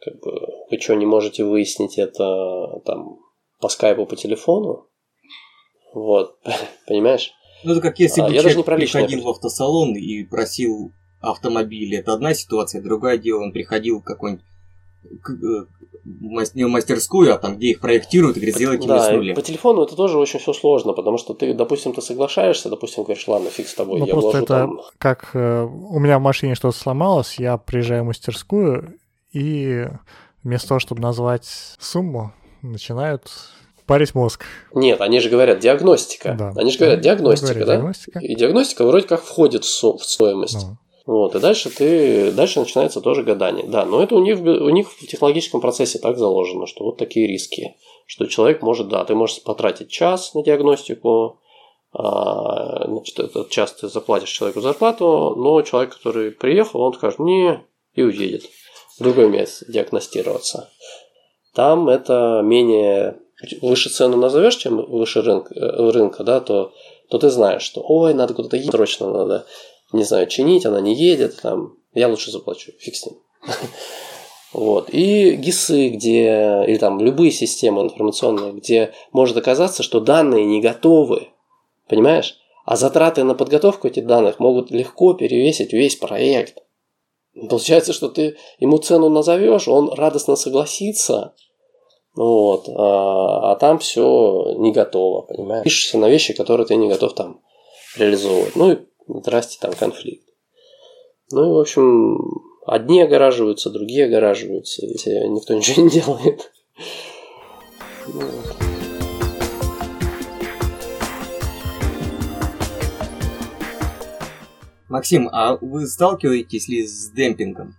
как бы, вы что, не можете выяснить это там по скайпу, по телефону? Вот, понимаешь? Ну, это как если а, бы я человек даже не приходил в автосалон и просил автомобиле. Это одна ситуация, другое дело, он приходил в какой-нибудь э, не в мастерскую, а там, где их проектируют, и говорит, сделайте да, с нуля. по телефону это тоже очень все сложно, потому что ты, допустим, ты соглашаешься, допустим, говоришь, ладно, фиг с тобой, ну, я просто это там... как э, у меня в машине что-то сломалось, я приезжаю в мастерскую, и вместо того, чтобы назвать сумму, начинают парить мозг. Нет, они же говорят диагностика. Да. Они же говорят диагностика, говорят, да? Диагностика. И диагностика вроде как входит в, со- в стоимость. Ну. Вот, и дальше ты, дальше начинается тоже гадание. Да, но это у них, у них в технологическом процессе так заложено, что вот такие риски. Что человек может, да, ты можешь потратить час на диагностику, а, значит, этот час ты заплатишь человеку зарплату, но человек, который приехал, он скажет не и уедет в другое место диагностироваться. Там это менее выше цену назовешь, чем выше рынка, э, рынка да, то, то ты знаешь, что ой, надо куда-то ехать, срочно надо не знаю, чинить, она не едет, там, я лучше заплачу, фиг с ним. Вот. И ГИСы, где, или там любые системы информационные, где может оказаться, что данные не готовы, понимаешь? А затраты на подготовку этих данных могут легко перевесить весь проект. Получается, что ты ему цену назовешь, он радостно согласится, вот, а, а там все не готово, понимаешь? Пишешься на вещи, которые ты не готов там реализовывать. Ну и Здрасте, там конфликт. Ну и, в общем, одни огораживаются, другие огораживаются, если никто ничего не делает. Максим, а вы сталкиваетесь ли с демпингом?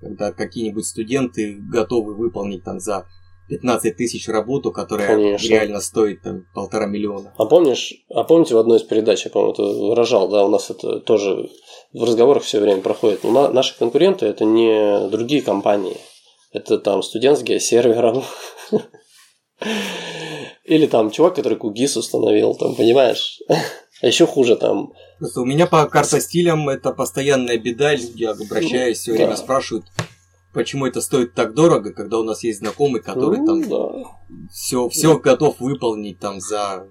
Когда какие-нибудь студенты готовы выполнить там за 15 тысяч работу, которая Конечно. реально стоит там, полтора миллиона. А помнишь, а помните в одной из передач, я, по-моему, это выражал, да, у нас это тоже в разговорах все время проходит. Но наши конкуренты это не другие компании, Это там студент с геосервером. Или там чувак, который кугис установил, там, понимаешь? А еще хуже там. Просто у меня по картостилям это постоянная беда, я обращаюсь, все время спрашивают, почему это стоит так дорого, когда у нас есть знакомый, который ну, там да. все, все да. готов выполнить там за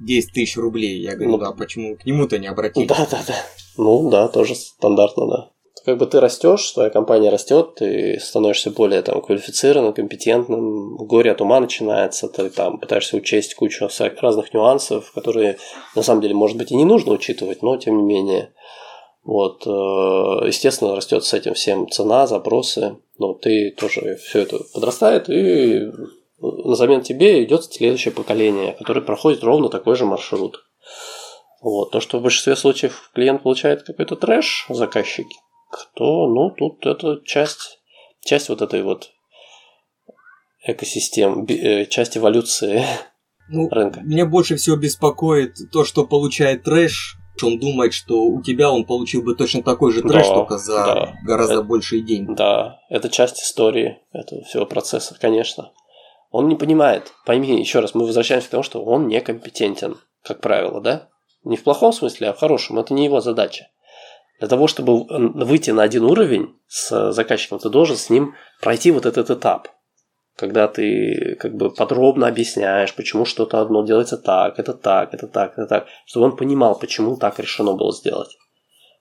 10 тысяч рублей. Я говорю, ну, а почему к нему-то не обратиться? Да, да, да. Ну да, тоже стандартно, да как бы ты растешь, твоя компания растет, ты становишься более там квалифицированным, компетентным, горе от ума начинается, ты там пытаешься учесть кучу разных нюансов, которые на самом деле, может быть, и не нужно учитывать, но тем не менее. Вот, э, естественно, растет с этим всем цена, запросы, но ты тоже все это подрастает, и на замену тебе идет следующее поколение, которое проходит ровно такой же маршрут. Вот. То, что в большинстве случаев клиент получает какой-то трэш, заказчики, кто, ну, тут это часть, часть вот этой вот экосистем, э, часть эволюции ну, рынка. Меня больше всего беспокоит то, что получает трэш. Он думает, что у тебя он получил бы точно такой же трэш, да, только за да. гораздо это, большие деньги. Да, это часть истории этого всего процесса, конечно. Он не понимает. Пойми, еще раз, мы возвращаемся к тому, что он некомпетентен, как правило, да? Не в плохом смысле, а в хорошем. Это не его задача. Для того, чтобы выйти на один уровень с заказчиком, ты должен с ним пройти вот этот этап. Когда ты как бы подробно объясняешь, почему что-то одно делается так, это так, это так, это так, чтобы он понимал, почему так решено было сделать.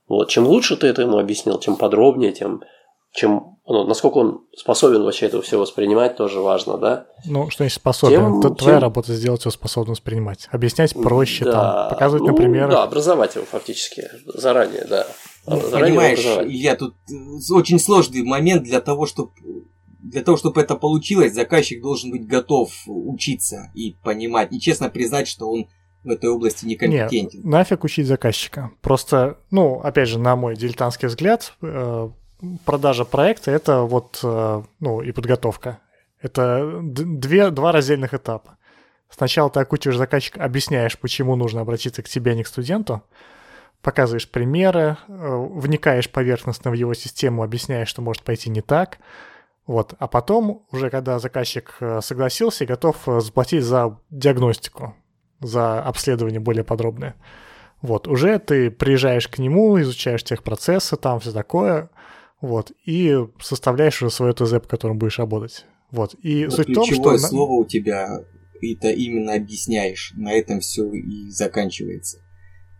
Вот. Чем лучше ты это ему объяснил, тем подробнее, тем чем, ну, насколько он способен вообще это все воспринимать, тоже важно, да? Ну, что значит способен? Тем, это твоя тем... работа сделать его способным воспринимать. Объяснять проще, да. там, показывать ну, на примерах. Да, образовать его фактически заранее, да. Ну, понимаешь, я тут очень сложный момент для того, чтобы для того, чтобы это получилось, заказчик должен быть готов учиться и понимать, и честно признать, что он в этой области некомпетентен. Нет, нафиг учить заказчика. Просто, ну, опять же, на мой дилетантский взгляд, э, продажа проекта это вот, э, ну, и подготовка. Это две, два раздельных этапа. Сначала ты окучиваешь заказчика, объясняешь, почему нужно обратиться к тебе, а не к студенту, показываешь примеры, э, вникаешь поверхностно в его систему, объясняешь, что может пойти не так. Вот. А потом, уже когда заказчик э, согласился и готов э, заплатить за диагностику, за обследование более подробное. Вот, уже ты приезжаешь к нему, изучаешь техпроцессы, там все такое, вот, и составляешь уже свое ТЗ, по которому будешь работать. Вот, и Но суть в том, что... слово у тебя, это именно объясняешь, на этом все и заканчивается.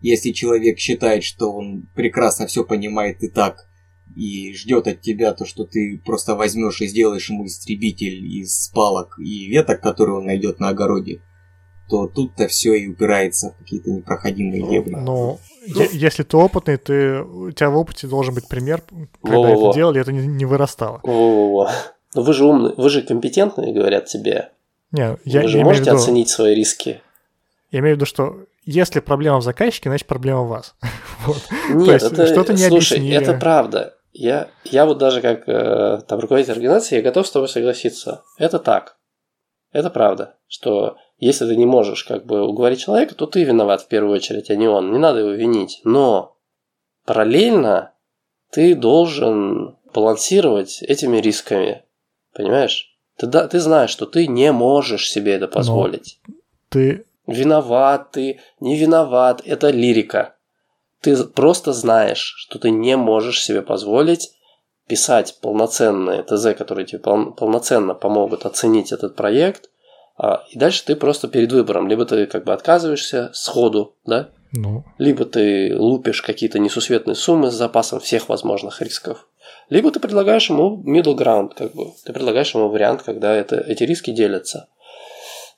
Если человек считает, что он прекрасно все понимает и так, и ждет от тебя то, что ты просто возьмешь и сделаешь ему истребитель из палок и веток, которые он найдет на огороде, то тут-то все и упирается в какие-то непроходимые дебри. Но ну, если ты опытный, ты, у тебя в опыте должен быть пример, когда Во-во-во. это делали, это не, не вырастало. Во-во-во. Но вы же умные, вы же компетентные, говорят тебе. Не, я, вы же я можете виду, оценить свои риски. Я имею в виду, что если проблема в заказчике, значит проблема в вас. вот. Нет, это, что-то не слушай, объяснили. это правда. Я, я вот даже как э, там, руководитель организации, я готов с тобой согласиться. Это так. Это правда, что если ты не можешь как бы уговорить человека, то ты виноват в первую очередь, а не он. Не надо его винить. Но параллельно ты должен балансировать этими рисками. Понимаешь? Ты, да, ты знаешь, что ты не можешь себе это позволить. Но ты... Виноват ты, не виноват, это лирика. Ты просто знаешь, что ты не можешь себе позволить писать полноценные ТЗ, которые тебе пол- полноценно помогут оценить этот проект, а, и дальше ты просто перед выбором. Либо ты как бы отказываешься сходу, да? Ну. Либо ты лупишь какие-то несусветные суммы с запасом всех возможных рисков. Либо ты предлагаешь ему middle ground, как бы. Ты предлагаешь ему вариант, когда это, эти риски делятся.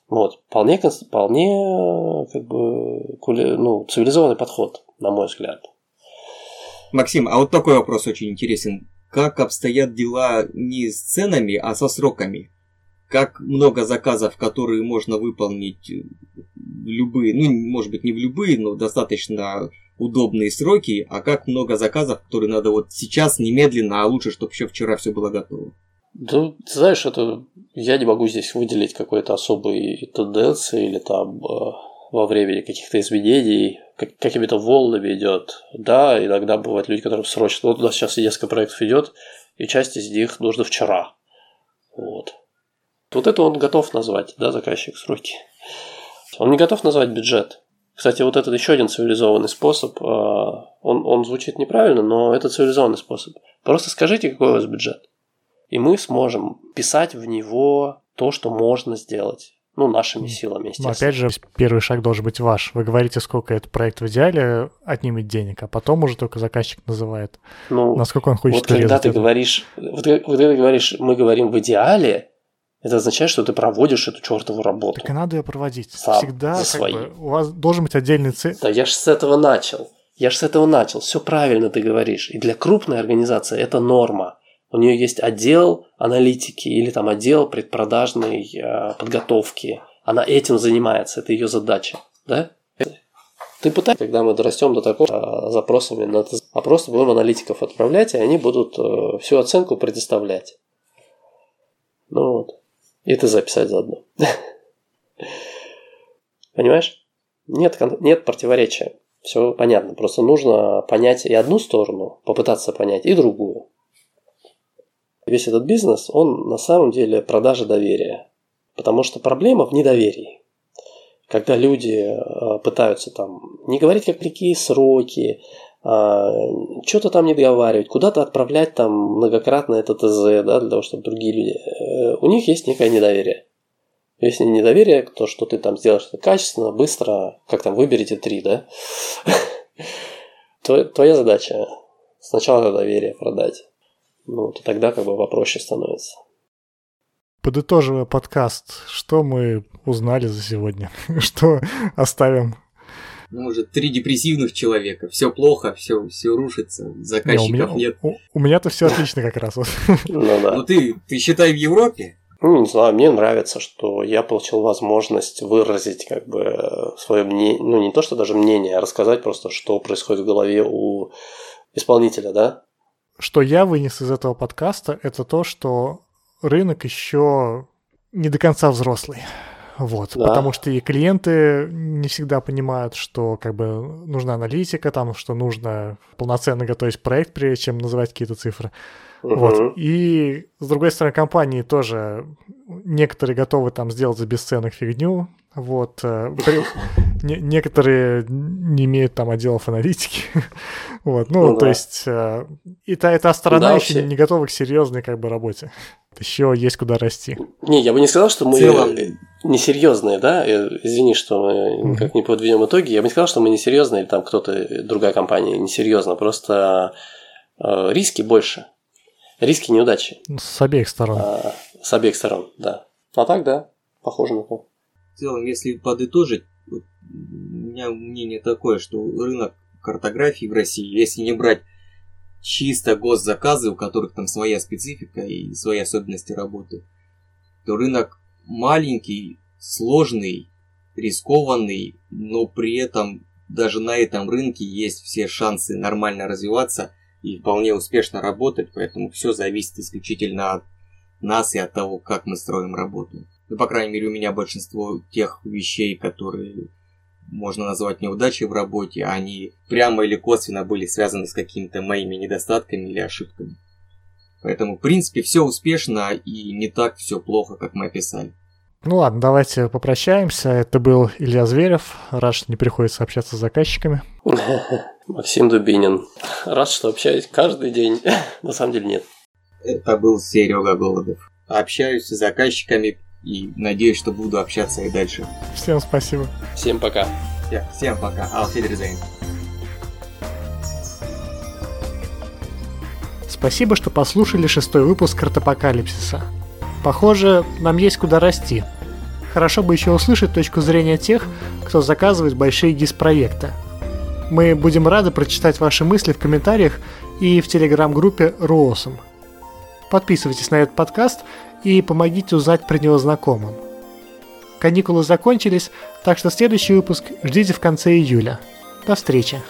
Вот. Вполне, вполне как бы, ну, цивилизованный подход, на мой взгляд. Максим, а вот такой вопрос очень интересен. Как обстоят дела не с ценами, а со сроками? как много заказов, которые можно выполнить в любые, ну, может быть, не в любые, но достаточно удобные сроки, а как много заказов, которые надо вот сейчас, немедленно, а лучше, чтобы еще вчера все было готово. Да, ты знаешь, это я не могу здесь выделить какой-то особой тенденции или там э, во времени каких-то изменений, как, какими-то волнами идет. Да, иногда бывают люди, которым срочно. Вот у нас сейчас несколько проектов идет, и часть из них нужно вчера. Вот. Вот это он готов назвать, да, заказчик сроки. Он не готов назвать бюджет. Кстати, вот этот еще один цивилизованный способ, он, он звучит неправильно, но это цивилизованный способ. Просто скажите, какой у вас бюджет. И мы сможем писать в него то, что можно сделать. Ну, нашими силами, естественно. Но опять же, первый шаг должен быть ваш. Вы говорите, сколько этот проект в идеале отнимет денег, а потом уже только заказчик называет, ну, насколько он хочет вот когда ты это. говоришь, вот, вот когда ты говоришь, мы говорим в идеале, это означает, что ты проводишь эту чертову работу. Так и надо ее проводить. Сам, Всегда за свои. Бы, у вас должен быть отдельный цель. Да, я же с этого начал. Я же с этого начал. Все правильно ты говоришь. И для крупной организации это норма. У нее есть отдел аналитики или там отдел предпродажной э, подготовки. Она этим занимается, это ее задача. Да? Ты пытаешься, когда мы дорастем до такого э, запросами, на, а просто будем аналитиков отправлять, и они будут э, всю оценку предоставлять. Ну вот. И ты записать заодно. Понимаешь? Нет, нет противоречия. Все понятно. Просто нужно понять и одну сторону, попытаться понять, и другую. Весь этот бизнес, он на самом деле продажа доверия. Потому что проблема в недоверии. Когда люди э, пытаются там не говорить как какие сроки, а, что-то там не договаривать, куда-то отправлять там многократно это ТЗ, да, для того, чтобы другие люди... Э, у них есть некое недоверие. Если недоверие, то, что ты там сделаешь это качественно, быстро, как там, выберите три, да? Твоя задача сначала доверие продать. Ну, то тогда как бы попроще становится. Подытоживая подкаст, что мы узнали за сегодня? что оставим ну, уже три депрессивных человека. Все плохо, все, все рушится, заказчиков не, у меня, нет. У, у меня-то все отлично как раз. Ну да. Ну ты, ты считай в Европе? Ну, не знаю, мне нравится, что я получил возможность выразить как бы свое мнение, ну не то, что даже мнение, а рассказать просто, что происходит в голове у исполнителя, да? Что я вынес из этого подкаста, это то, что рынок еще не до конца взрослый. Вот, да. потому что и клиенты не всегда понимают, что как бы нужна аналитика, там, что нужно полноценно готовить проект, прежде чем называть какие-то цифры. Угу. Вот. И с другой стороны, компании тоже некоторые готовы там сделать за бесценок фигню. Вот. Э, некоторые не имеют там отделов аналитики. вот. Ну, ну то есть э, и та, эта сторона еще не готова к серьезной как бы работе. Еще есть куда расти. Не, я бы не сказал, что мы целом... несерьезные, да? Э, извини, что мы никак не подведем итоги. Я бы не сказал, что мы несерьезные, или там кто-то, другая компания несерьезна. Просто риски больше. Риски неудачи. Ну, с обеих сторон. А, с обеих сторон, да. А так, да, похоже на то. В целом, если подытожить, вот, у меня мнение такое, что рынок картографии в России, если не брать чисто госзаказы, у которых там своя специфика и свои особенности работы, то рынок маленький, сложный, рискованный, но при этом даже на этом рынке есть все шансы нормально развиваться и вполне успешно работать, поэтому все зависит исключительно от нас и от того, как мы строим работу. Ну, по крайней мере, у меня большинство тех вещей, которые можно назвать неудачей в работе, они прямо или косвенно были связаны с какими-то моими недостатками или ошибками. Поэтому, в принципе, все успешно и не так все плохо, как мы описали. Ну ладно, давайте попрощаемся. Это был Илья Зверев. Рад, что не приходится общаться с заказчиками. Максим Дубинин. Рад, что общаюсь каждый день. На самом деле нет. Это был Серега Голодов. Общаюсь с заказчиками и надеюсь, что буду общаться и дальше. Всем спасибо. Всем пока. Всем пока. Auf Спасибо, что послушали шестой выпуск Картапокалипсиса. Похоже, нам есть куда расти. Хорошо бы еще услышать точку зрения тех, кто заказывает большие гис-проекты. Мы будем рады прочитать ваши мысли в комментариях и в телеграм-группе Руосом. Подписывайтесь на этот подкаст и помогите узнать про него знакомым. Каникулы закончились, так что следующий выпуск ждите в конце июля. До встречи!